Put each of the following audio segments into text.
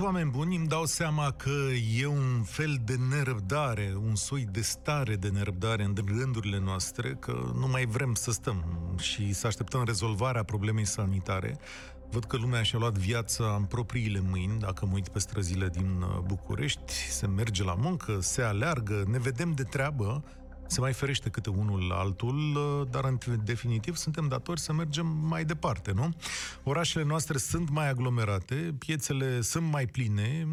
Oameni buni, îmi dau seama că e un fel de nerăbdare, un soi de stare de nerăbdare în rândurile noastre, că nu mai vrem să stăm și să așteptăm rezolvarea problemei sanitare. Văd că lumea și-a luat viața în propriile mâini, dacă mă uit pe străzile din uh, București, se merge la muncă, se aleargă, ne vedem de treabă, se mai ferește câte unul la altul, uh, dar în definitiv suntem datori să mergem mai departe, nu? Orașele noastre sunt mai aglomerate, piețele sunt mai pline,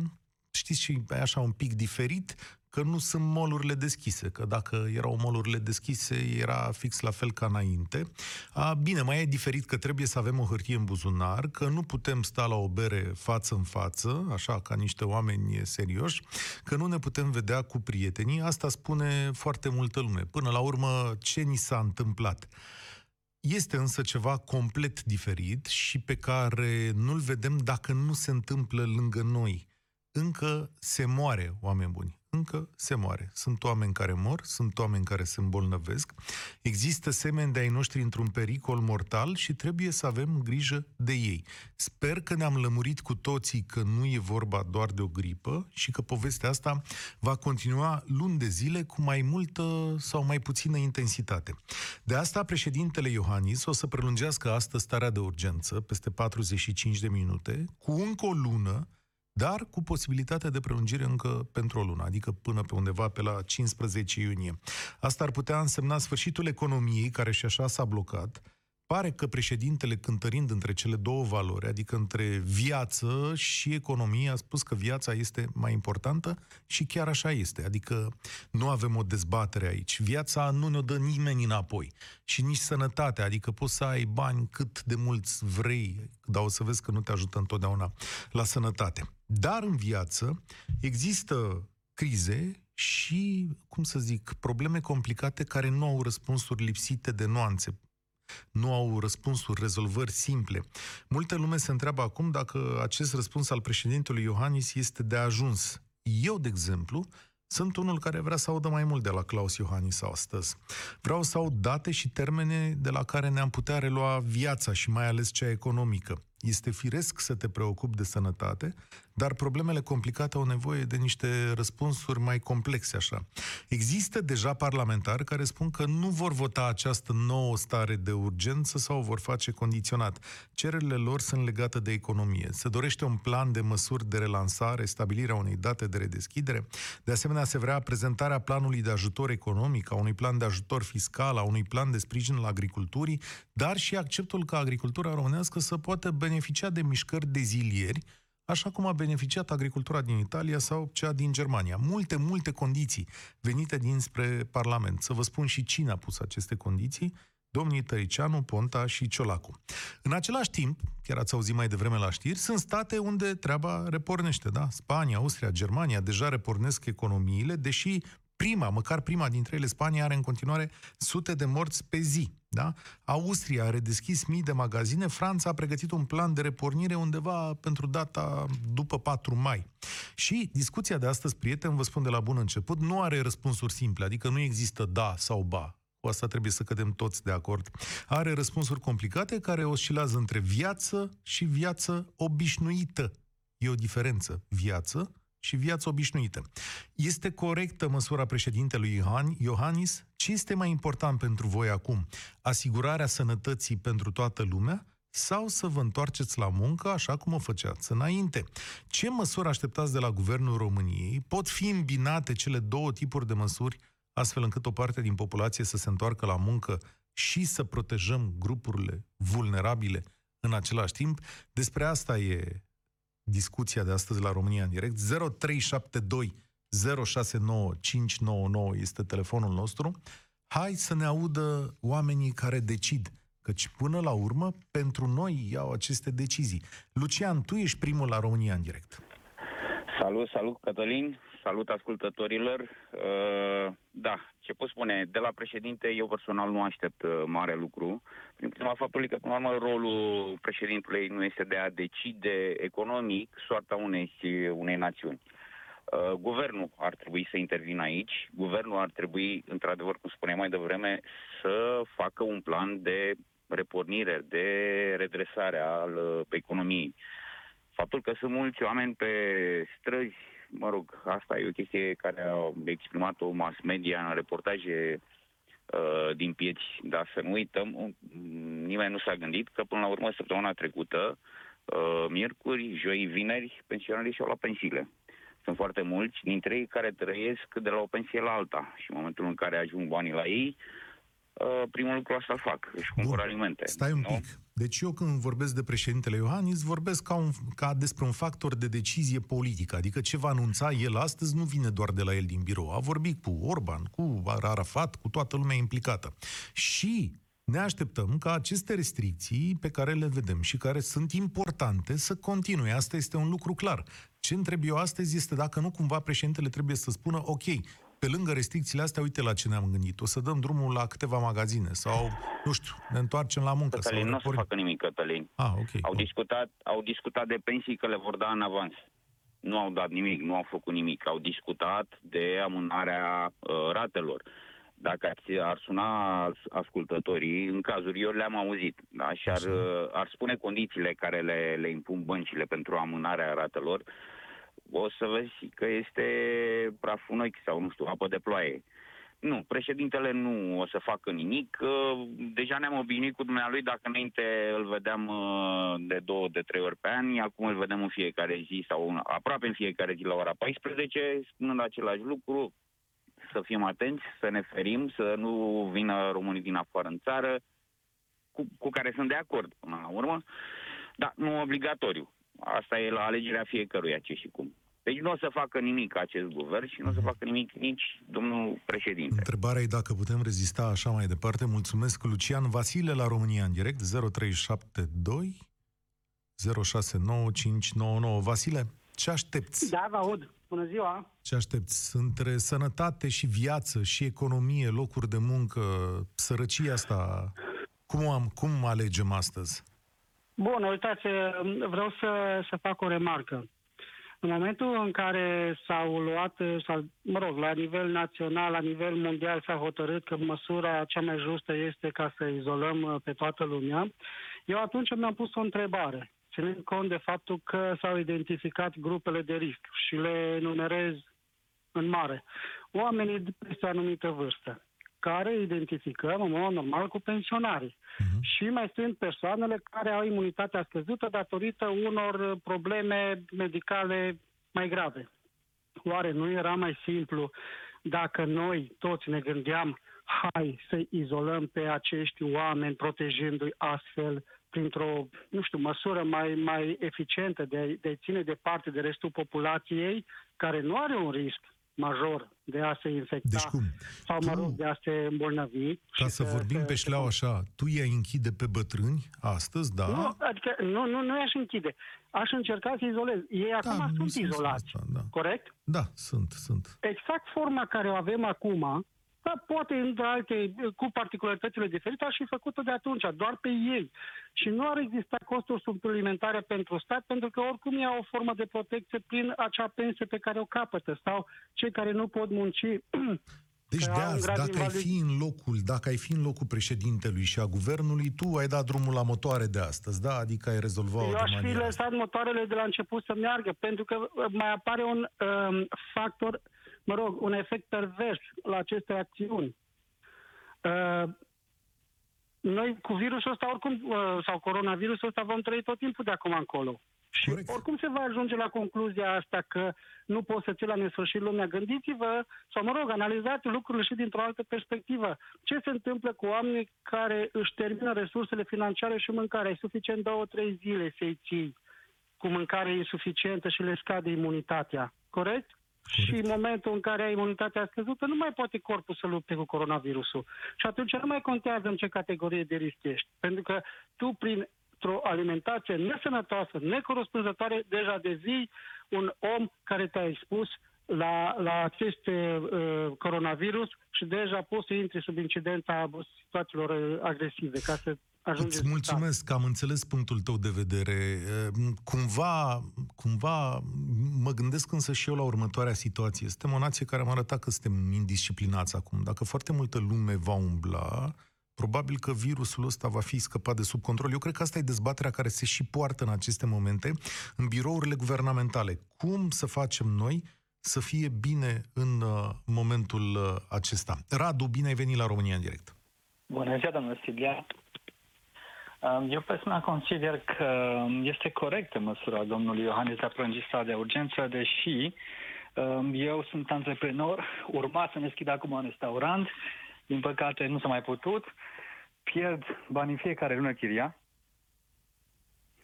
știți și așa un pic diferit, că nu sunt molurile deschise, că dacă erau molurile deschise, era fix la fel ca înainte. A, bine, mai e diferit că trebuie să avem o hârtie în buzunar, că nu putem sta la o bere față în față, așa ca niște oameni serioși, că nu ne putem vedea cu prietenii. Asta spune foarte multă lume. Până la urmă, ce ni s-a întâmplat? Este însă ceva complet diferit și pe care nu-l vedem dacă nu se întâmplă lângă noi. Încă se moare, oameni buni încă se moare. Sunt oameni care mor, sunt oameni care se îmbolnăvesc, există semeni de ai noștri într-un pericol mortal și trebuie să avem grijă de ei. Sper că ne-am lămurit cu toții că nu e vorba doar de o gripă și că povestea asta va continua luni de zile cu mai multă sau mai puțină intensitate. De asta președintele Iohannis o să prelungească astăzi starea de urgență peste 45 de minute cu încă o lună dar cu posibilitatea de prelungire încă pentru o lună, adică până pe undeva pe la 15 iunie. Asta ar putea însemna sfârșitul economiei, care și așa s-a blocat, Pare că președintele, cântărind între cele două valori, adică între viață și economie, a spus că viața este mai importantă și chiar așa este. Adică nu avem o dezbatere aici. Viața nu ne-o dă nimeni înapoi. Și nici sănătatea, adică poți să ai bani cât de mulți vrei, dar o să vezi că nu te ajută întotdeauna la sănătate. Dar în viață există crize și, cum să zic, probleme complicate care nu au răspunsuri lipsite de nuanțe nu au răspunsuri, rezolvări simple. Multe lume se întreabă acum dacă acest răspuns al președintelui Iohannis este de ajuns. Eu, de exemplu, sunt unul care vrea să audă mai mult de la Claus Iohannis astăzi. Vreau să aud date și termene de la care ne-am putea relua viața și mai ales cea economică. Este firesc să te preocupi de sănătate, dar problemele complicate au nevoie de niște răspunsuri mai complexe așa. Există deja parlamentari care spun că nu vor vota această nouă stare de urgență sau o vor face condiționat. Cererile lor sunt legate de economie. Se dorește un plan de măsuri de relansare, stabilirea unei date de redeschidere. De asemenea, se vrea prezentarea planului de ajutor economic, a unui plan de ajutor fiscal, a unui plan de sprijin la agriculturii, dar și acceptul ca agricultura românească să poată beneficia de mișcări de zilieri, așa cum a beneficiat agricultura din Italia sau cea din Germania. Multe, multe condiții venite dinspre Parlament. Să vă spun și cine a pus aceste condiții, domnii Tăricianu, Ponta și Ciolacu. În același timp, chiar ați auzit mai devreme la știri, sunt state unde treaba repornește, da? Spania, Austria, Germania deja repornesc economiile, deși prima, măcar prima dintre ele, Spania, are în continuare sute de morți pe zi. Da? Austria a redeschis mii de magazine, Franța a pregătit un plan de repornire undeva pentru data după 4 mai. Și discuția de astăzi, prieten, vă spun de la bun început, nu are răspunsuri simple, adică nu există da sau ba. Cu asta trebuie să cădem toți de acord. Are răspunsuri complicate care oscilează între viață și viață obișnuită. E o diferență. Viață și viață obișnuită. Este corectă măsura președintelui Iohannis? Ce este mai important pentru voi acum? Asigurarea sănătății pentru toată lumea? Sau să vă întoarceți la muncă așa cum o făceați înainte? Ce măsuri așteptați de la Guvernul României? Pot fi îmbinate cele două tipuri de măsuri astfel încât o parte din populație să se întoarcă la muncă și să protejăm grupurile vulnerabile în același timp? Despre asta e discuția de astăzi la România în direct. 0372 069599 este telefonul nostru. Hai să ne audă oamenii care decid, căci până la urmă, pentru noi iau aceste decizii. Lucian, tu ești primul la România în direct. Salut, salut, Cătălin. Salut ascultătorilor. Uh, da, ce pot spune? De la președinte, eu personal nu aștept uh, mare lucru. Prin prima faptului că, până la urmă, rolul președintelui nu este de a decide economic soarta unei, unei națiuni. Uh, guvernul ar trebui să intervină aici. Guvernul ar trebui, într-adevăr, cum spuneam mai devreme, să facă un plan de repornire, de redresare al economiei. Faptul că sunt mulți oameni pe străzi, mă rog, asta e o chestie care a exprimat-o mass media în reportaje uh, din pieți, dar să nu uităm, nimeni nu s-a gândit că până la urmă săptămâna trecută, uh, miercuri, joi, vineri, pensionarii și-au luat pensiile. Sunt foarte mulți dintre ei care trăiesc de la o pensie la alta și în momentul în care ajung banii la ei, uh, primul lucru asta fac, își cumpăr alimente. Stai un nu? pic. Deci eu când vorbesc de președintele Iohannis, vorbesc ca, un, ca despre un factor de decizie politică, adică ce va anunța el astăzi nu vine doar de la el din birou. A vorbit cu Orban, cu Arafat, cu toată lumea implicată. Și ne așteptăm ca aceste restricții pe care le vedem și care sunt importante să continue. Asta este un lucru clar. Ce întreb eu astăzi este dacă nu cumva președintele trebuie să spună ok, pe lângă restricțiile astea, uite la ce ne-am gândit. O să dăm drumul la câteva magazine sau, nu știu, ne întoarcem la muncă. Cătălin, sau nu o să facă nimic, Cătălin. Ah, ok. Au, discutat, au discutat de pensii că le vor da în avans. Nu au dat nimic, nu au făcut nimic. Au discutat de amânarea uh, ratelor. Dacă ar suna ascultătorii, în cazuri eu le-am auzit, da? și ar, uh, ar spune condițiile care le, le impun băncile pentru amânarea ratelor, o să vezi că este praf un ochi sau, nu știu, apă de ploaie. Nu, președintele nu o să facă nimic. Deja ne-am obișnuit cu dumnealui, dacă înainte îl vedeam uh, de două, de trei ori pe an, acum îl vedem în fiecare zi sau aproape în fiecare zi la ora 14, spunând același lucru, să fim atenți, să ne ferim, să nu vină românii din afară în țară, cu, cu care sunt de acord până la urmă, dar nu obligatoriu. Asta e la alegerea fiecăruia ce și cum. Deci nu o să facă nimic acest guvern și nu o să facă nimic nici domnul președinte. Întrebarea e dacă putem rezista așa mai departe. Mulțumesc, Lucian Vasile, la România în direct, 0372 069599. Vasile, ce aștepți? Da, vă aud. Bună ziua! Ce aștepți? Între sănătate și viață și economie, locuri de muncă, sărăcia asta, cum, am, cum alegem astăzi? Bun, uitați, vreau să, să fac o remarcă. În momentul în care s-au luat, sau, mă rog, la nivel național, la nivel mondial s-a hotărât că măsura cea mai justă este ca să izolăm uh, pe toată lumea, eu atunci mi-am pus o întrebare, ținând cont de faptul că s-au identificat grupele de risc și le numerez în mare. Oamenii de peste anumită vârstă, care identificăm în mod normal cu pensionarii. Uh-huh. Și mai sunt persoanele care au imunitatea scăzută datorită unor probleme medicale mai grave. Oare nu era mai simplu dacă noi toți ne gândeam hai să izolăm pe acești oameni protejându-i astfel printr-o, nu știu, măsură mai, mai eficientă de, de ține departe de restul populației care nu are un risc major de a se infecta deci cum? sau, mă rog, de a se îmbolnăvi. Ca să, să vorbim pe șleau așa, tu i-ai închide pe bătrâni astăzi, da? Nu, adică nu, nu, nu i-aș închide. Aș încerca să izolez. Ei da, acum sunt izolați, asta, da. corect? Da, sunt, sunt. Exact forma care o avem acum, dar poate în alte, cu particularitățile diferite, aș fi făcut-o de atunci, doar pe ei. Și nu ar exista costuri suplimentare pentru stat, pentru că oricum e o formă de protecție prin acea pensie pe care o capătă, sau cei care nu pot munci deci de azi, dacă ai fi în locul, dacă ai fi în locul președintelui și a guvernului, tu ai dat drumul la motoare de astăzi, da? Adică ai rezolvat Eu aș fi lăsat motoarele de la început să meargă, pentru că mai apare un um, factor mă rog, un efect pervers la aceste acțiuni. Uh, noi cu virusul ăsta oricum, uh, sau coronavirusul ăsta vom trăi tot timpul de acum încolo. Și Corect. oricum se va ajunge la concluzia asta că nu poți să ții la nesfârșit lumea. Gândiți-vă, sau mă rog, analizați lucrurile și dintr-o altă perspectivă. Ce se întâmplă cu oamenii care își termină resursele financiare și mâncarea? E suficient două, trei zile să-i ții cu mâncare insuficientă și le scade imunitatea. Corect? Corect. Și în momentul în care ai imunitatea scăzută, nu mai poate corpul să lupte cu coronavirusul. Și atunci nu mai contează în ce categorie de risc ești. Pentru că tu, prin o alimentație nesănătoasă, necorespunzătoare, deja de zi un om care te-a expus la, la acest uh, coronavirus și deja poți să intri sub incidența situațiilor uh, agresive, ca să Îți mulțumesc că am înțeles punctul tău de vedere. Ehm, cumva, cumva mă gândesc însă și eu la următoarea situație. Suntem o nație care am arătat că suntem indisciplinați acum. Dacă foarte multă lume va umbla, probabil că virusul ăsta va fi scăpat de sub control. Eu cred că asta e dezbaterea care se și poartă în aceste momente în birourile guvernamentale. Cum să facem noi să fie bine în uh, momentul uh, acesta? Radu, bine ai venit la România în direct. Bună ziua, domnul Silvia. Um, eu personal consider că este corectă măsura domnului Iohannis de a prelungi de urgență, deși um, eu sunt antreprenor, urma să ne deschid acum un restaurant, din păcate nu s-a mai putut, pierd bani în fiecare lună chiria.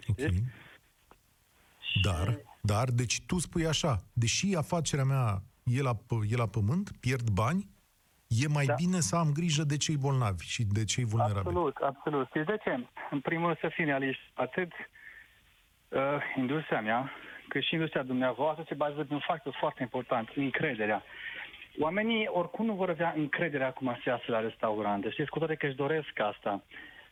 Ok. Dar, dar, deci tu spui așa, deși afacerea mea e la, e la pământ, pierd bani, e mai da. bine să am grijă de cei bolnavi și de cei vulnerabili. Absolut, absolut. Știți de ce? În primul rând să fim realiști. Atât uh, industria mea, cât și industria dumneavoastră se bazează pe un factor foarte important, încrederea. Oamenii oricum nu vor avea încredere acum să iasă la restaurante. Știți, cu toate că își doresc asta.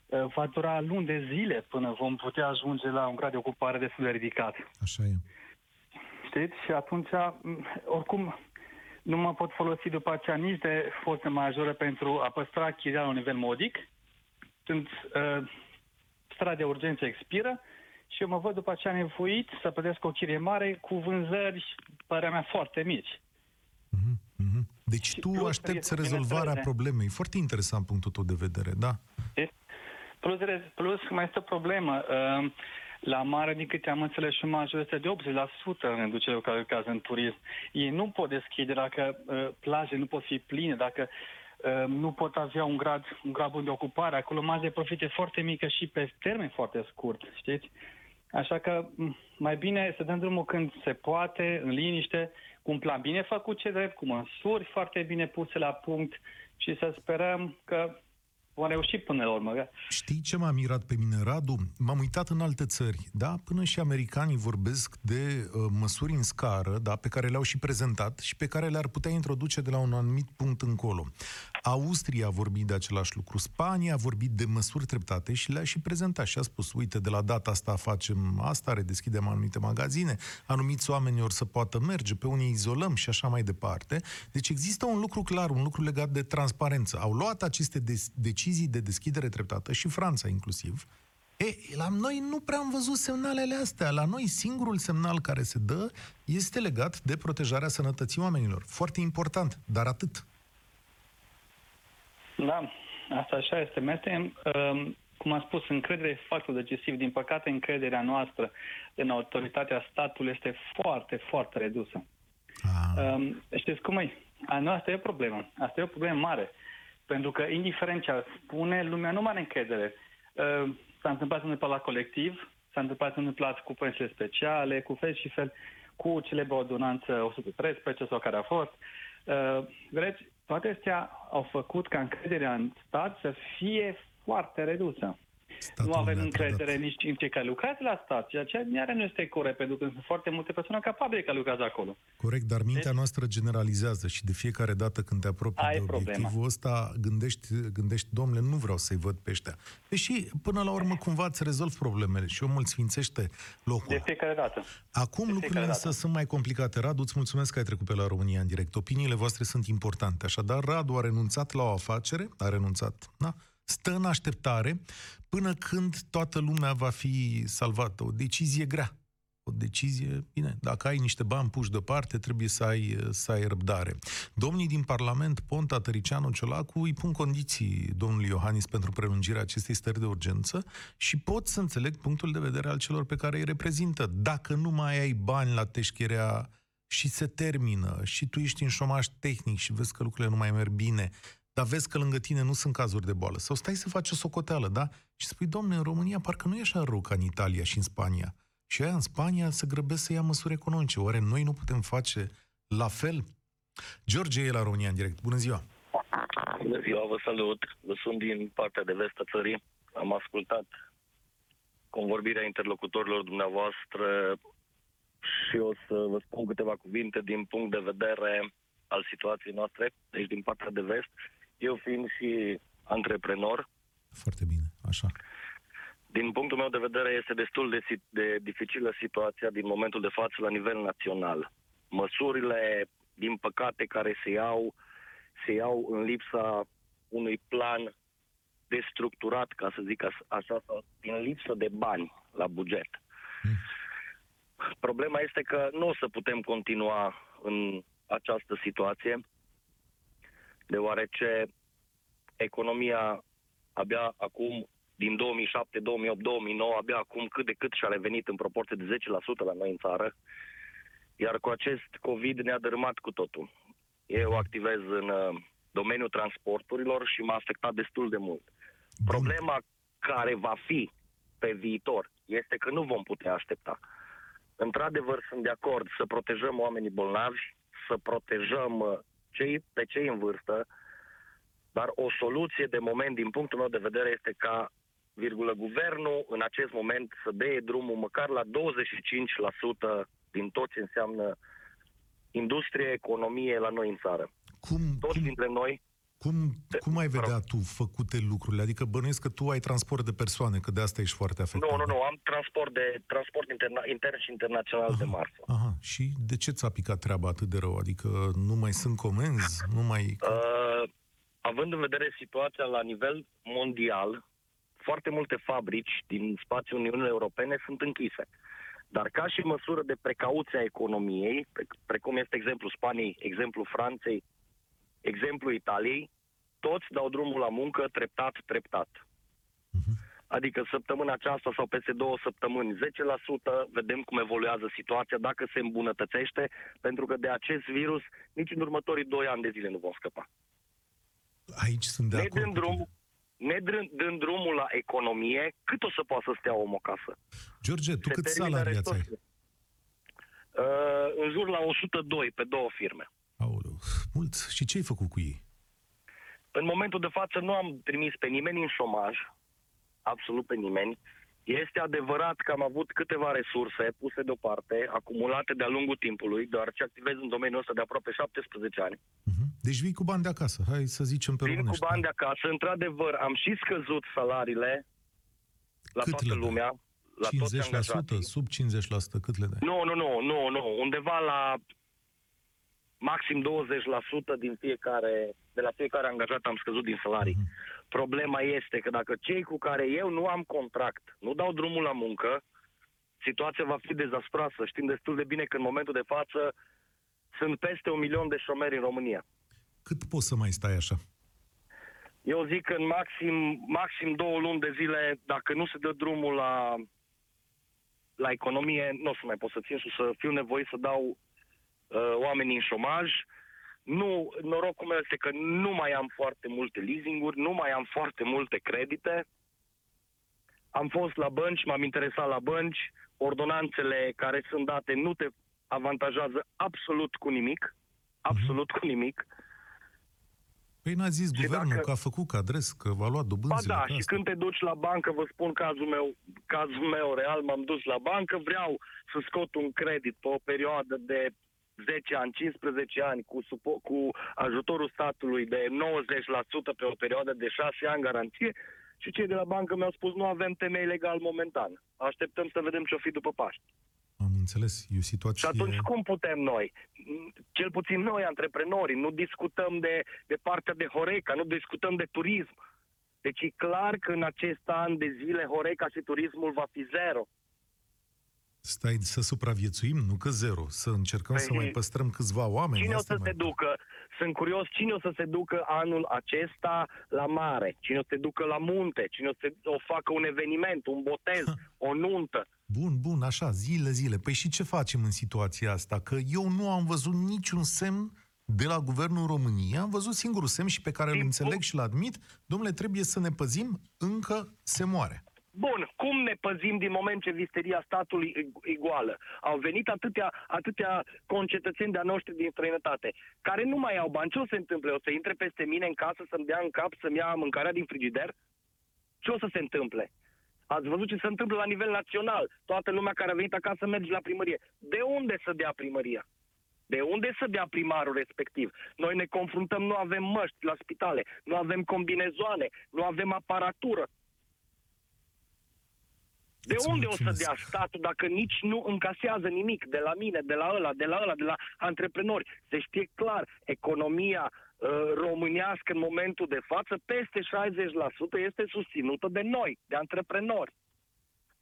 Uh, va dura luni de zile până vom putea ajunge la un grad de ocupare destul de ridicat. Așa e. Știți? Și atunci, oricum, nu mă pot folosi după aceea nici de forță majoră pentru a păstra chiria la un nivel modic. Când uh, starea de urgență expiră și eu mă văd după aceea nevoit să plătesc o chirie mare cu vânzări, părea mea, foarte mici. Mm-hmm. Deci și tu aștepți rezolvarea problemei. Foarte interesant punctul tău de vedere, da? Plus, plus mai este o problemă. Uh, la mare, din câte am înțeles, șomajul este de 80% în reducerea care lucrează în turism. Ei nu pot deschide dacă uh, plaje nu pot fi pline, dacă uh, nu pot avea un grad, un grad bun de ocupare. Acolo marja de profit e foarte mică și pe termen foarte scurt, știți? Așa că mai bine să dăm drumul când se poate, în liniște, cu un plan bine făcut ce drept, cu măsuri foarte bine puse la punct și să sperăm că vom reuși până la urmă. Știi ce m-a mirat pe mine, Radu? M-am uitat în alte țări, da? Până și americanii vorbesc de uh, măsuri în scară, da? Pe care le-au și prezentat și pe care le-ar putea introduce de la un anumit punct încolo. Austria a vorbit de același lucru, Spania a vorbit de măsuri treptate și le-a și prezentat și a spus, uite, de la data asta facem asta, redeschidem anumite magazine, anumiți oameni ori să poată merge, pe unii izolăm și așa mai departe. Deci există un lucru clar, un lucru legat de transparență. Au luat aceste de- decizii de deschidere treptată și Franța inclusiv, E, la noi nu prea am văzut semnalele astea. La noi singurul semnal care se dă este legat de protejarea sănătății oamenilor. Foarte important, dar atât. Da, asta așa este. Mete, um, cum am spus, încredere e factor decisiv. Din păcate, încrederea noastră în autoritatea statului este foarte, foarte redusă. Ah. Um, știți cum e? Asta e o problemă. Asta e o problemă mare. Pentru că, indiferent ce ar spune, lumea nu mai are încredere. Uh, s-a întâmplat să întâmplat la colectiv, s-a întâmplat să întâmplat cu pensiile speciale, cu fel și fel, cu celebră ordonanță 113 sau care a fost. Uh, vedeți, toate astea au făcut ca încrederea în stat să fie foarte redusă. Statul nu avem încredere nici în cei care lucrează la stat, ceea ce nu este corect, pentru că sunt foarte multe persoane capabile care lucrează acolo. Corect, dar mintea deci, noastră generalizează și de fiecare dată când te apropii de obiectivul problema. ăsta, gândești, gândești, domnule, nu vreau să-i văd pe ăștia. Deși, până la urmă, cumva îți rezolvi problemele și omul îți sfințește locul. De fiecare dată. Acum de lucrurile însă dată. sunt mai complicate. Radu, îți mulțumesc că ai trecut pe la România în direct. Opiniile voastre sunt importante. Așadar, Radu a renunțat la o afacere, a renunțat, da? Stă în așteptare până când toată lumea va fi salvată. O decizie grea. O decizie, bine, dacă ai niște bani puși deoparte, trebuie să ai, să ai răbdare. Domnii din Parlament, Ponta, Tăricianu, Ciolacu, îi pun condiții domnului Iohannis pentru prelungirea acestei stări de urgență și pot să înțeleg punctul de vedere al celor pe care îi reprezintă. Dacă nu mai ai bani la teșcherea și se termină și tu ești în șomaj tehnic și vezi că lucrurile nu mai merg bine, dar vezi că lângă tine nu sunt cazuri de boală. Sau stai să faci o socoteală, da? Și spui, domne, în România parcă nu e așa rău ca în Italia și în Spania. Și aia în Spania se grăbesc să ia măsuri economice. Oare noi nu putem face la fel? George e la România în direct. Bună ziua! Bună ziua, vă salut! Vă sunt din partea de vest a țării. Am ascultat convorbirea interlocutorilor dumneavoastră și o să vă spun câteva cuvinte din punct de vedere al situației noastre, deci din partea de vest eu fiind și antreprenor. Foarte bine, așa. Din punctul meu de vedere este destul de, de dificilă situația din momentul de față la nivel național. Măsurile, din păcate, care se iau, se iau în lipsa unui plan destructurat, ca să zic așa, sau din lipsă de bani la buget. Mm. Problema este că nu o să putem continua în această situație, deoarece economia abia acum, din 2007, 2008, 2009, abia acum cât de cât și-a revenit în proporție de 10% la noi în țară, iar cu acest COVID ne-a dărâmat cu totul. Eu activez în uh, domeniul transporturilor și m-a afectat destul de mult. Problema care va fi pe viitor este că nu vom putea aștepta. Într-adevăr, sunt de acord să protejăm oamenii bolnavi, să protejăm uh, cei, pe cei în vârstă, dar o soluție de moment, din punctul meu de vedere, este ca, virgulă, guvernul în acest moment să dea drumul măcar la 25% din tot ce înseamnă industrie, economie la noi în țară. Cum, Toți cum, dintre noi cum, cum ai vedea tu făcute lucrurile? Adică bănuiesc că tu ai transport de persoane, că de asta ești foarte afectat. Nu, nu, nu, am transport, de, transport interna- intern și internațional aha, de marfă. Aha, și de ce ți-a picat treaba atât de rău? Adică nu mai sunt comenzi? Nu mai... Uh, având în vedere situația la nivel mondial, foarte multe fabrici din spațiul Uniunii Europene sunt închise. Dar ca și măsură de precauție a economiei, precum este exemplu Spaniei, exemplu Franței, exemplu Italiei, toți dau drumul la muncă treptat, treptat. Uh-huh. Adică săptămâna aceasta sau peste două săptămâni, 10% vedem cum evoluează situația, dacă se îmbunătățește, pentru că de acest virus nici în următorii doi ani de zile nu vom scăpa. Aici sunt de ne acord. Dând drum, ne dând, dând drumul la economie, cât o să poată să stea om acasă? George, tu cât salarii ai? Uh, în jur la 102 pe două firme. Aoleu, mult. Și ce ai făcut cu ei? În momentul de față nu am trimis pe nimeni în șomaj, absolut pe nimeni. Este adevărat că am avut câteva resurse puse deoparte, acumulate de-a lungul timpului, deoarece activez în domeniul ăsta de aproape 17 ani. Uh-huh. Deci vii cu bani de acasă, hai să zicem pe Vin cu bani de acasă, într-adevăr, am și scăzut salariile la cât toată lumea. La 50%, toți angajații. sub 50%, cât le dai? Nu, nu, nu, nu, nu, undeva la maxim 20% din fiecare, de la fiecare angajat am scăzut din salarii. Uh-huh. Problema este că dacă cei cu care eu nu am contract nu dau drumul la muncă, situația va fi dezastroasă. Știm destul de bine că în momentul de față sunt peste un milion de șomeri în România. Cât poți să mai stai așa? Eu zic că în maxim, maxim două luni de zile, dacă nu se dă drumul la, la economie, nu o să mai pot să țin și să fiu nevoit să dau uh, oamenii în șomaj. Nu, norocul meu este că nu mai am foarte multe leasinguri, nu mai am foarte multe credite. Am fost la bănci, m-am interesat la bănci, ordonanțele care sunt date nu te avantajează absolut cu nimic, absolut uh-huh. cu nimic. Păi n-a zis și guvernul dacă... că a făcut că adres, că va lua dobânzile. Ba da, și asta. când te duci la bancă, vă spun cazul meu, cazul meu real, m-am dus la bancă, vreau să scot un credit pe o perioadă de 10 ani, 15 ani cu, supo- cu ajutorul statului de 90% pe o perioadă de 6 ani garanție și cei de la bancă mi-au spus nu avem temei legal momentan. Așteptăm să vedem ce-o fi după Paști. Am înțeles, e o situație... Și atunci cum putem noi, cel puțin noi, antreprenorii, nu discutăm de, de partea de Horeca, nu discutăm de turism. Deci e clar că în acest an de zile Horeca și turismul va fi zero. Stai să supraviețuim, nu că zero. Să încercăm păi, să mai păstrăm câțiva oameni. Cine o să se ducă? Sunt curios cine o să se ducă anul acesta la mare, cine o să se ducă la munte, cine o să o facă un eveniment, un botez, ha. o nuntă. Bun, bun, așa, zile, zile. Păi și ce facem în situația asta? Că eu nu am văzut niciun semn de la Guvernul României. Am văzut singurul semn și pe care îl înțeleg și-l admit. Domnule, trebuie să ne păzim, încă se moare. Bun, cum ne păzim din moment ce visteria statului e goală? Au venit atâtea, atâtea concetățeni de-a noștri din străinătate, care nu mai au bani. Ce o să se întâmple? O să intre peste mine în casă, să-mi dea în cap, să-mi ia mâncarea din frigider? Ce o să se întâmple? Ați văzut ce se întâmplă la nivel național. Toată lumea care a venit acasă merge la primărie. De unde să dea primăria? De unde să dea primarul respectiv? Noi ne confruntăm, nu avem măști la spitale, nu avem combinezoane, nu avem aparatură. De Îți unde mulțumesc. o să dea statul dacă nici nu încasează nimic de la mine, de la ăla, de la ăla, de la antreprenori? Se știe clar, economia uh, românească în momentul de față, peste 60% este susținută de noi, de antreprenori.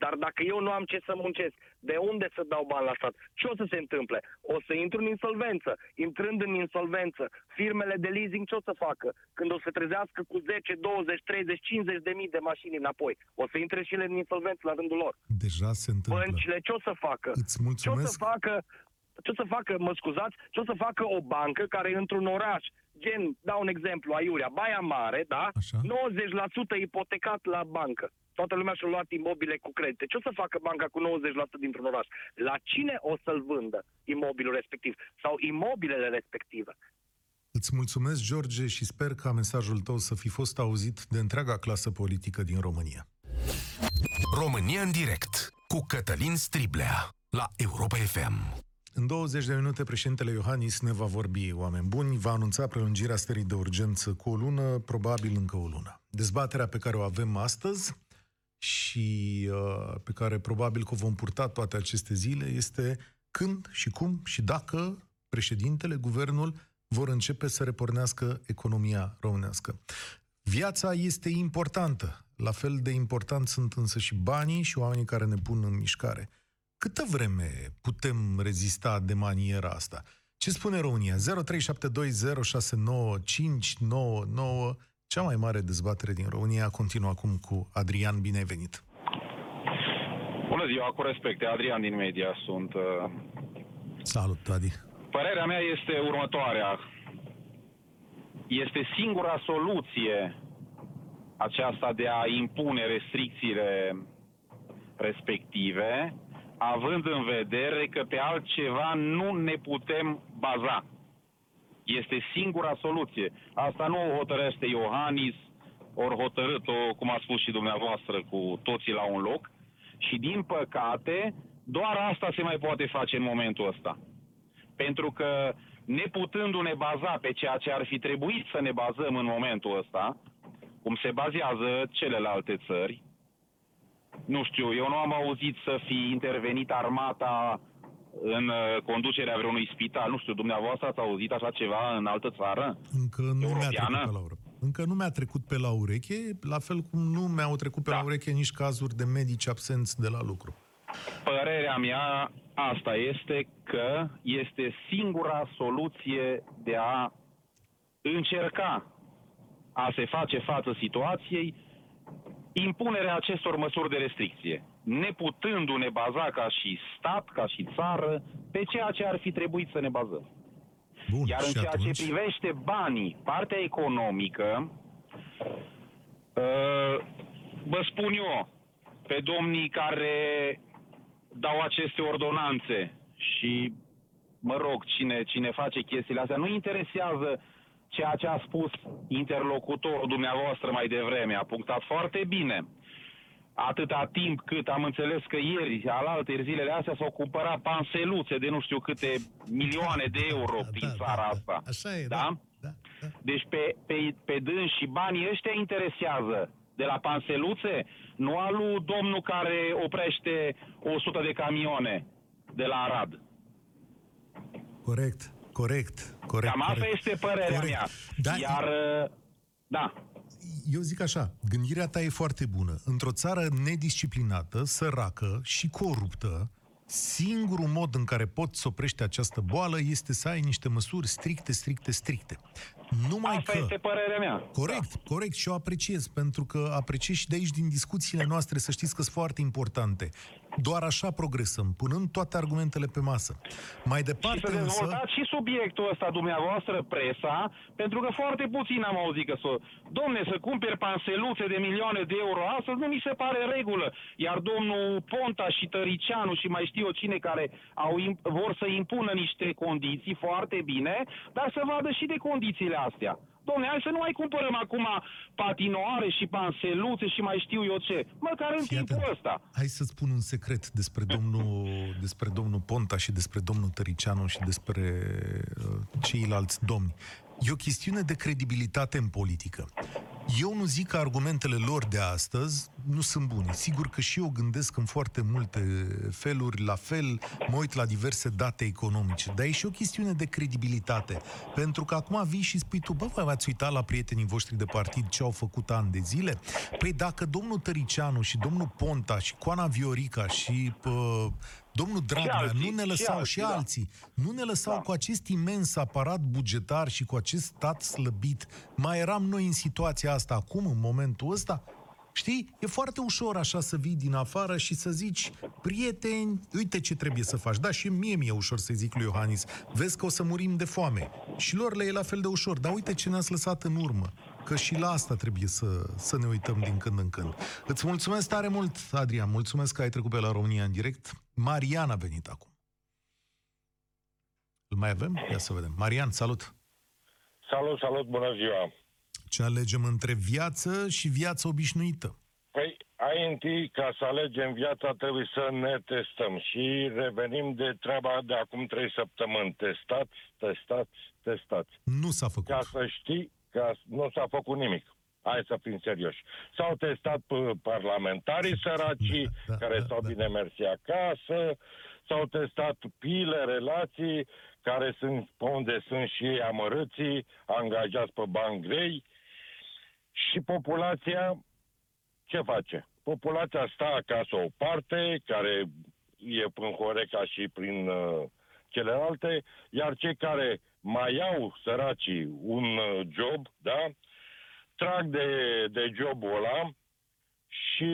Dar dacă eu nu am ce să muncesc, de unde să dau bani la stat? Ce o să se întâmple? O să intru în insolvență. Intrând în insolvență, firmele de leasing ce o să facă? Când o să trezească cu 10, 20, 30, 50 de mii de mașini înapoi. O să intre și ele în insolvență la rândul lor. Deja se întâmplă. Băncile ce o să facă? Îți mulțumesc. Ce o să facă ce o să facă, mă scuzați, ce o să facă o bancă care într-un oraș, gen, dau un exemplu, Aiurea, Baia Mare, da? Așa. 90% ipotecat la bancă. Toată lumea și-a luat imobile cu credite. Ce o să facă banca cu 90% dintr-un oraș? La cine o să-l vândă imobilul respectiv? Sau imobilele respective? Îți mulțumesc, George, și sper ca mesajul tău să fi fost auzit de întreaga clasă politică din România. România în direct cu Cătălin Striblea la Europa FM. În 20 de minute, președintele Iohannis ne va vorbi, oameni buni, va anunța prelungirea stării de urgență cu o lună, probabil încă o lună. Dezbaterea pe care o avem astăzi și uh, pe care probabil că o vom purta toate aceste zile este când și cum și dacă președintele, guvernul vor începe să repornească economia românească. Viața este importantă, la fel de important sunt însă și banii și oamenii care ne pun în mișcare. Câtă vreme putem rezista de maniera asta? Ce spune România? 0372069599 cea mai mare dezbatere din România continuă acum cu Adrian. Bine ai venit! Bună ziua, cu respect. Adrian din media sunt. Uh, Salut, Adi. Părerea mea este următoarea. Este singura soluție aceasta de a impune restricțiile respective, având în vedere că pe altceva nu ne putem baza. Este singura soluție. Asta nu o hotărăște Iohannis, ori hotărât-o, cum a spus și dumneavoastră, cu toții la un loc. Și din păcate, doar asta se mai poate face în momentul ăsta. Pentru că neputându-ne baza pe ceea ce ar fi trebuit să ne bazăm în momentul ăsta, cum se bazează celelalte țări, nu știu, eu nu am auzit să fi intervenit armata în uh, conducerea vreunui spital. Nu știu, dumneavoastră ați auzit așa ceva în altă țară? Încă nu mi-a trecut pe la ureche. Încă nu mi-a trecut pe la ureche, la fel cum nu mi-au trecut pe da. la ureche nici cazuri de medici absenți de la lucru. Părerea mea asta este că este singura soluție de a încerca a se face față situației impunerea acestor măsuri de restricție neputându-ne baza ca și stat, ca și țară, pe ceea ce ar fi trebuit să ne bazăm. Bun, Iar în ceea atunci... ce privește banii, partea economică, uh, vă spun eu, pe domnii care dau aceste ordonanțe și, mă rog, cine, cine face chestiile astea, nu interesează ceea ce a spus interlocutorul dumneavoastră mai devreme. A punctat foarte bine atâta timp cât am înțeles că ieri, alaltă zilele astea, s-au cumpărat panseluțe de nu știu câte milioane de euro da, prin da, țara da, asta. Așa e, da? da? da, da. Deci pe, pe, pe dâns și banii ăștia interesează de la panseluțe, nu al lui domnul care oprește 100 de camioane de la Arad. Corect, corect, corect. Cam asta este părerea corect. mea. Da, Iar, da eu zic așa, gândirea ta e foarte bună. Într-o țară nedisciplinată, săracă și coruptă, singurul mod în care poți să oprești această boală este să ai niște măsuri stricte, stricte, stricte. Numai Asta că... este părerea mea. Corect, da. corect și o apreciez, pentru că apreciez și de aici din discuțiile noastre, să știți că sunt foarte importante. Doar așa progresăm, punând toate argumentele pe masă. Mai departe și să dezvoltați însă... și subiectul ăsta dumneavoastră, presa, pentru că foarte puțin am auzit că să... Domne, să cumperi panseluțe de milioane de euro astăzi nu mi se pare regulă. Iar domnul Ponta și Tăricianu și mai știu eu cine care au, vor să impună niște condiții foarte bine, dar să vadă și de condițiile astea. Domne, hai să nu mai cumpărăm acum patinoare și panseluțe și mai știu eu ce. Măcar în Fii timpul atent. ăsta. Hai să spun un secret despre domnul, despre domnul Ponta și despre domnul Tăricianu și despre uh, ceilalți domni. E o chestiune de credibilitate în politică. Eu nu zic că argumentele lor de astăzi nu sunt bune. Sigur că și eu gândesc în foarte multe feluri, la fel, mă uit la diverse date economice, dar e și o chestiune de credibilitate. Pentru că acum vii și spui tu, bă, vă ați uitat la prietenii voștri de partid ce au făcut ani de zile? Păi dacă domnul Tăricianu și domnul Ponta și Coana Viorica și pă, Domnul Dragnea, alții, nu ne lăsau și, alții, și da. alții, nu ne lăsau da. cu acest imens aparat bugetar și cu acest stat slăbit. Mai eram noi în situația asta acum, în momentul ăsta? Știi? E foarte ușor așa să vii din afară și să zici, prieteni, uite ce trebuie să faci. Da, și mie mi-e ușor să zic lui Iohannis, vezi că o să murim de foame. Și lor le e la fel de ușor, dar uite ce ne-ați lăsat în urmă. Că și la asta trebuie să, să ne uităm din când în când. Îți mulțumesc tare mult, Adrian, mulțumesc că ai trecut pe la România în direct. Marian a venit acum. Îl mai avem? Ia să vedem. Marian, salut! Salut, salut, bună ziua! Ce alegem între viață și viață obișnuită? Păi, ai întâi, ca să alegem viața, trebuie să ne testăm și revenim de treaba de acum trei săptămâni. Testați, testați, testați. Nu s-a făcut. Ca să știi că nu s-a făcut nimic. Hai să fim serioși. S-au testat parlamentarii săraci, da, da, care da, s-au da. bine mersi acasă, s-au testat pile, relații, care sunt unde sunt și amărâții, angajați pe bani grei, și populația ce face? Populația stă acasă o parte, care e prin Horeca și prin uh, celelalte, iar cei care mai au săracii un uh, job, da, trag de, de jobul ăla și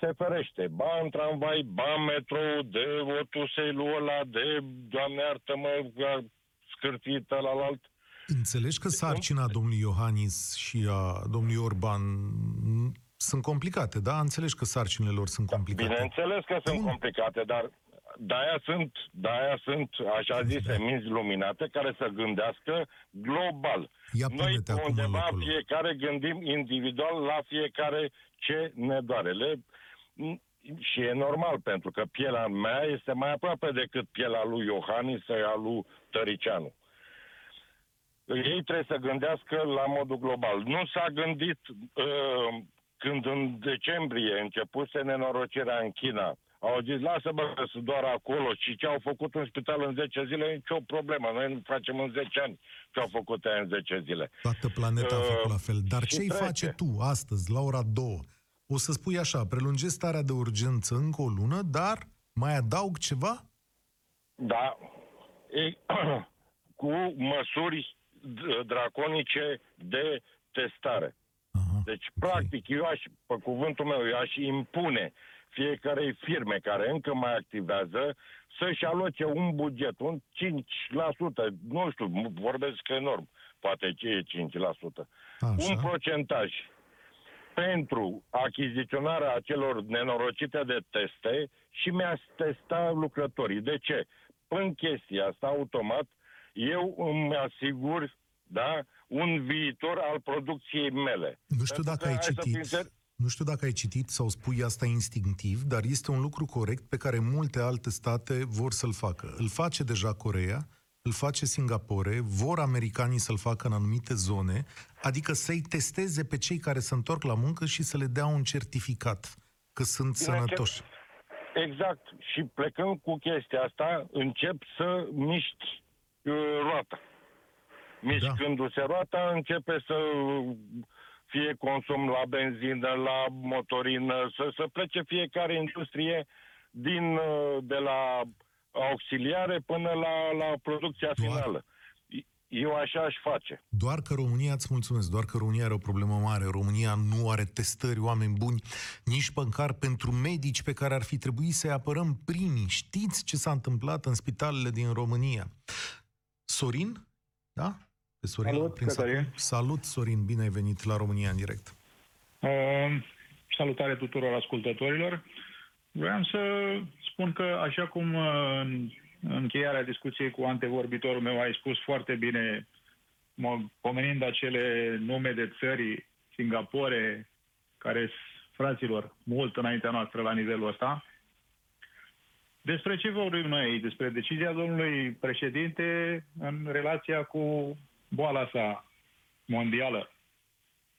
se ferește. Ba în tramvai, ba în metro, de otuselul ăla, de, doamne iartă-mă, scârțită la alt. Înțelegi că sarcina domnului Iohannis și a domnului Orban sunt complicate, da? Înțelegi că sarcinile lor sunt complicate. Bineînțeles că sunt Bun. complicate, dar de-aia sunt, de-aia sunt, așa zise, da. minți luminate care să gândească global. Ia Noi undeva în fiecare gândim individual la fiecare ce ne doare. Le, și e normal, pentru că pielea mea este mai aproape decât pielea lui Iohannis sau a lui Tăricianu ei trebuie să gândească la modul global. Nu s-a gândit uh, când în decembrie începuse nenorocirea în China. Au zis, lasă-mă că sunt doar acolo și ce au făcut în spital în 10 zile, nicio problemă. Noi nu facem în 10 ani ce au făcut în 10 zile. Toată planeta uh, a făcut la fel. Dar ce-i trece. face tu astăzi, la ora 2? O să spui așa, prelungesc starea de urgență încă o lună, dar mai adaug ceva? Da. E, cu măsuri draconice de testare. Aha, deci, okay. practic, eu aș, pe cuvântul meu, eu aș impune fiecarei firme care încă mai activează să-și aloce un buget, un 5%, nu știu, vorbesc enorm, poate ce e 5%, Așa. un procentaj pentru achiziționarea acelor nenorocite de teste și mi-aș testa lucrătorii. De ce? În chestia asta, automat, eu îmi asigur da, un viitor al producției mele. Nu știu dacă ai citit... Nu știu dacă ai citit sau spui asta instinctiv, dar este un lucru corect pe care multe alte state vor să-l facă. Îl face deja Corea, îl face Singapore, vor americanii să-l facă în anumite zone, adică să-i testeze pe cei care se întorc la muncă și să le dea un certificat că sunt Bine, sănătoși. Exact. Și plecând cu chestia asta, încep să miști uh, roata. Mișcându-se da. roata, începe să fie consum la benzină, la motorină, să, să plece fiecare industrie din, de la auxiliare până la, la producția Doar. finală. Eu așa aș face. Doar că România, îți mulțumesc, doar că România are o problemă mare. România nu are testări, oameni buni, nici măcar pentru medici pe care ar fi trebuit să-i apărăm primii. Știți ce s-a întâmplat în spitalele din România? Sorin? Da? Pe Sorin Salut, Cătălin. Salut, Sorin, bine ai venit la România în direct. Uh, salutare tuturor ascultătorilor. Vreau să spun că, așa cum uh, în încheierea discuției cu antevorbitorul meu ai spus foarte bine, pomenind acele nume de țări, Singapore, care fraților, mult înaintea noastră la nivelul ăsta, despre ce vorbim noi? Despre decizia domnului președinte în relația cu boala asta mondială.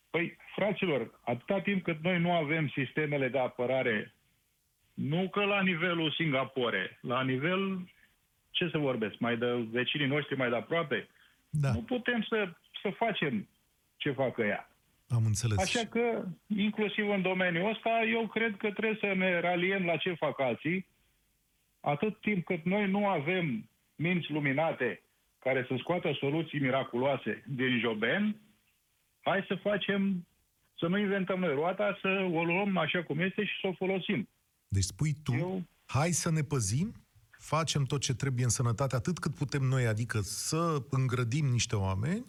Păi, fraților, atâta timp cât noi nu avem sistemele de apărare, nu că la nivelul Singapore, la nivel, ce să vorbesc, mai de vecinii noștri mai de aproape, Da, nu putem să, să facem ce fac ea. am înțeles. Așa că, inclusiv în domeniul ăsta, eu cred că trebuie să ne raliem la ce fac alții, atât timp cât noi nu avem minți luminate care să scoată soluții miraculoase din joben, hai să facem, să nu inventăm noi roata, să o luăm așa cum este și să o folosim. Deci spui tu, Eu- hai să ne păzim, facem tot ce trebuie în sănătate atât cât putem noi, adică să îngrădim niște oameni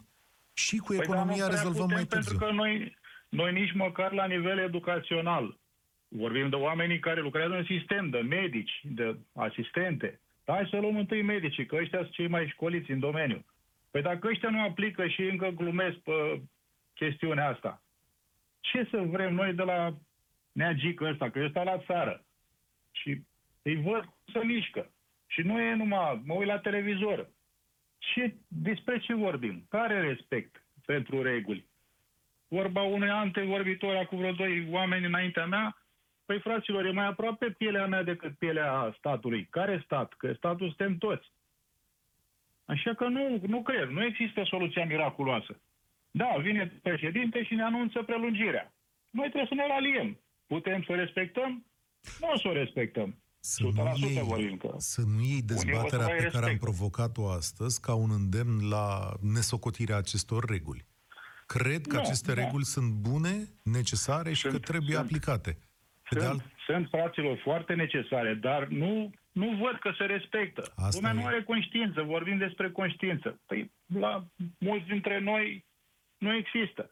și cu Păi, dar economia nu prea rezolvăm putem, mai târziu. Pentru că noi, noi nici măcar la nivel educațional, vorbim de oamenii care lucrează în sistem, de medici, de asistente. Hai să luăm întâi medicii, că ăștia sunt cei mai școliți în domeniu. Păi dacă ăștia nu aplică și încă glumesc pe chestiunea asta, ce să vrem noi de la neagică ăsta, că ăsta la țară și îi văd cum se mișcă. Și nu e numai, mă uit la televizor. Ce, despre ce vorbim? Care respect pentru reguli? Vorba unui antevorbitor acum vreo doi oameni înaintea mea, păi fraților, e mai aproape pielea mea decât pielea statului. Care stat? Că statul suntem toți. Așa că nu, nu cred, nu există soluția miraculoasă. Da, vine președinte și ne anunță prelungirea. Noi trebuie să ne raliem. Putem să o respectăm? Nu o să o respectăm. Să nu, 100% iei, vorbim că... să nu iei o să dezbaterea mai pe care am respect. provocat-o astăzi ca un îndemn la nesocotirea acestor reguli. Cred că Nu, aceste da. reguli sunt bune, necesare și Sunt- că trebuie sunt. aplicate. Pe de Sunt, alt... sunt fraților foarte necesare, dar nu, nu văd că se respectă. Asta Lumea e. nu are conștiință, vorbim despre conștiință. Păi la mulți dintre noi nu există.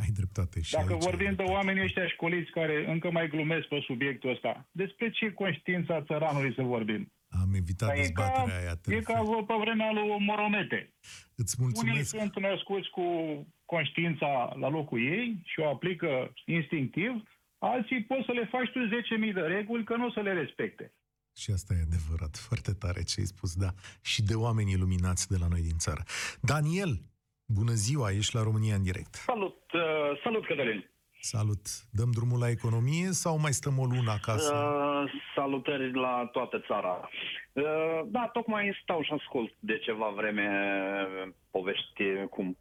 Ai dreptate și Dacă aici vorbim ai de oamenii ăștia școliți care încă mai glumesc pe subiectul ăsta, despre ce conștiință a țăranului să vorbim? Am evitat Păi e ca, dezbaterea aia. te e refer. ca pe vremea lui Moromete. Îți Unii mulțumesc. sunt născuți cu conștiința la locul ei și o aplică instinctiv, alții poți să le faci tu 10.000 de reguli că nu o să le respecte. Și asta e adevărat, foarte tare ce ai spus, da. Și de oameni iluminați de la noi din țară. Daniel, bună ziua, ești la România în direct. Salut, uh, salut Cătălin. Salut. Dăm drumul la economie sau mai stăm o lună acasă? Uh, salutări la toată țara. Uh, da, tocmai stau și ascult de ceva vreme povești, cum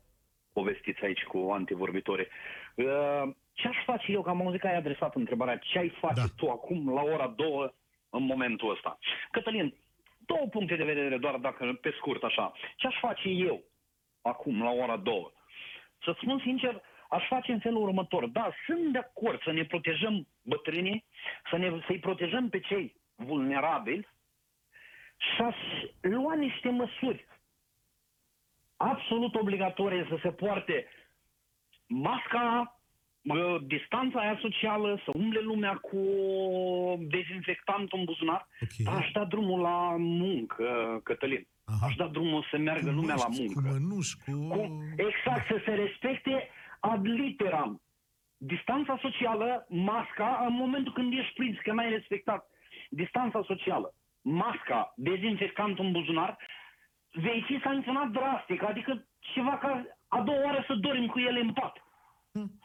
povestiți aici cu antivorbitorii. Uh, ce aș face eu, că am auzit că ai adresat întrebarea, ce ai face Da. tu acum la ora două în momentul ăsta? Cătălin, două puncte de vedere doar dacă pe scurt așa. Ce aș face eu acum la ora două? Să spun sincer, aș face în felul următor. Da, sunt de acord să ne protejăm bătrânii, să ne, să-i protejăm pe cei vulnerabili și aș lua niște măsuri absolut obligatorie să se poarte masca, mă, distanța aia socială, să umble lumea cu dezinfectant în buzunar. Ok. Dar aș da drumul la muncă, Cătălin. Aha. Aș da drumul să meargă Cu lumea la măști, muncă. Cu mănuși, cu... Cum? Exact, să se respecte ad literam. Distanța socială, masca, în momentul când ești prins că n-ai respectat distanța socială, masca, dezinfectant în buzunar, vei fi sancționat drastic, adică ceva ca a doua oară să dormi cu ele în pat.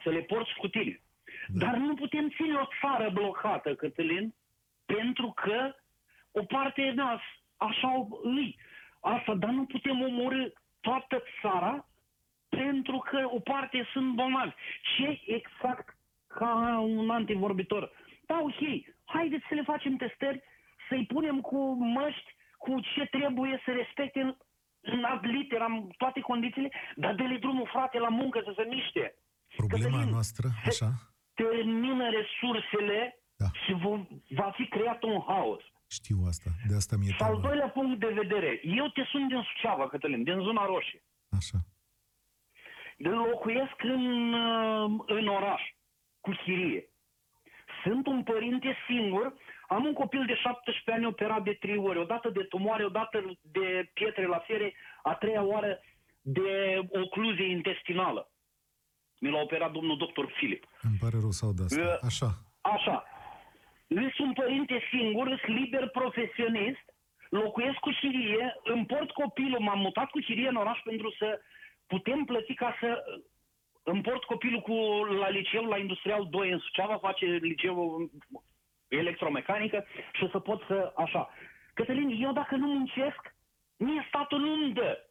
Să le porți cu tine. Dar nu putem ține o țară blocată, Cătălin, pentru că o parte da, așa îi. Asta, dar nu putem omorâ toată țara pentru că o parte sunt bolnavi. Ce exact ca un antivorbitor? Da, ok, haideți să le facem testări, să-i punem cu măști, cu ce trebuie să respecte în, în ad literam toate condițiile, dar dă-le drumul, frate, la muncă să se miște. Problema Cătălin, noastră, se așa? termină resursele Da. și vo- va fi creat un haos. Știu asta, de asta mi-e Și al teamă. doilea punct de vedere, eu te sunt din Suceava, Cătălin, din zona roșie. Așa. Locuiesc în, uh, în oraș, cu chirie. Sunt un părinte singur, am un copil de 17 ani operat de trei ori, odată de tumoare, odată de pietre la fiere, a treia oară de ocluzie intestinală. Mi l-a operat domnul doctor Filip. Îmi pare rău să aud asta. Uh, Așa. Așa. Eu sunt părinte singur, sunt liber profesionist, locuiesc cu chirie, îmi port copilul, m-am mutat cu chirie în oraș pentru să putem plăti ca să împort copilul cu, la liceu, la Industrial 2 în Suceava, face liceu electromecanică și o să pot să, așa. Cătălin, eu dacă nu muncesc, mie statul nu-mi dă.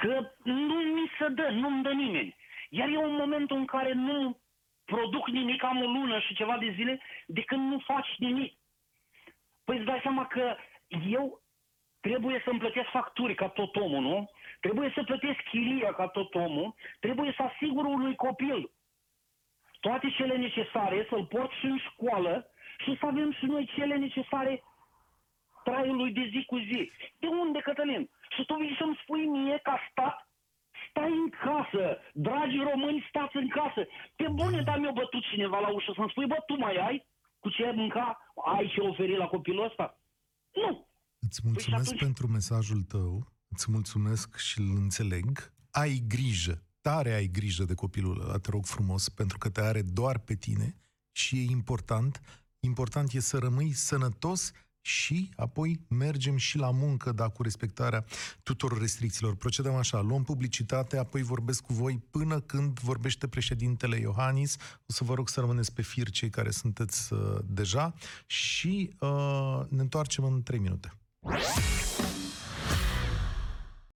Că nu mi se dă, nu-mi dă nimeni. Iar eu în momentul în care nu produc nimic, am o lună și ceva de zile, de când nu faci nimic. Păi îți dai seama că eu trebuie să-mi plătesc facturi ca tot omul, nu? Trebuie să plătesc chiria ca tot omul, trebuie să asigur unui copil toate cele necesare, să-l port și în școală și să avem și noi cele necesare traiului de zi cu zi. De unde, Cătălin? Și tu vii să-mi spui mie ca stat stai în casă, dragi români, stați în casă. Pe bune, dar mi-a bătut cineva la ușă să-mi spui, bă, tu mai ai cu ce mânca? Ai ce oferi la copilul ăsta? Nu. Îți mulțumesc atunci- pentru mesajul tău, îți mulțumesc și îl înțeleg. Ai grijă, tare ai grijă de copilul ăla, te rog frumos, pentru că te are doar pe tine și e important, important e să rămâi sănătos și apoi mergem și la muncă, dar cu respectarea tuturor restricțiilor. Procedăm așa, luăm publicitate, apoi vorbesc cu voi până când vorbește președintele Iohannis. O să vă rog să rămâneți pe fir cei care sunteți uh, deja și uh, ne întoarcem în 3 minute.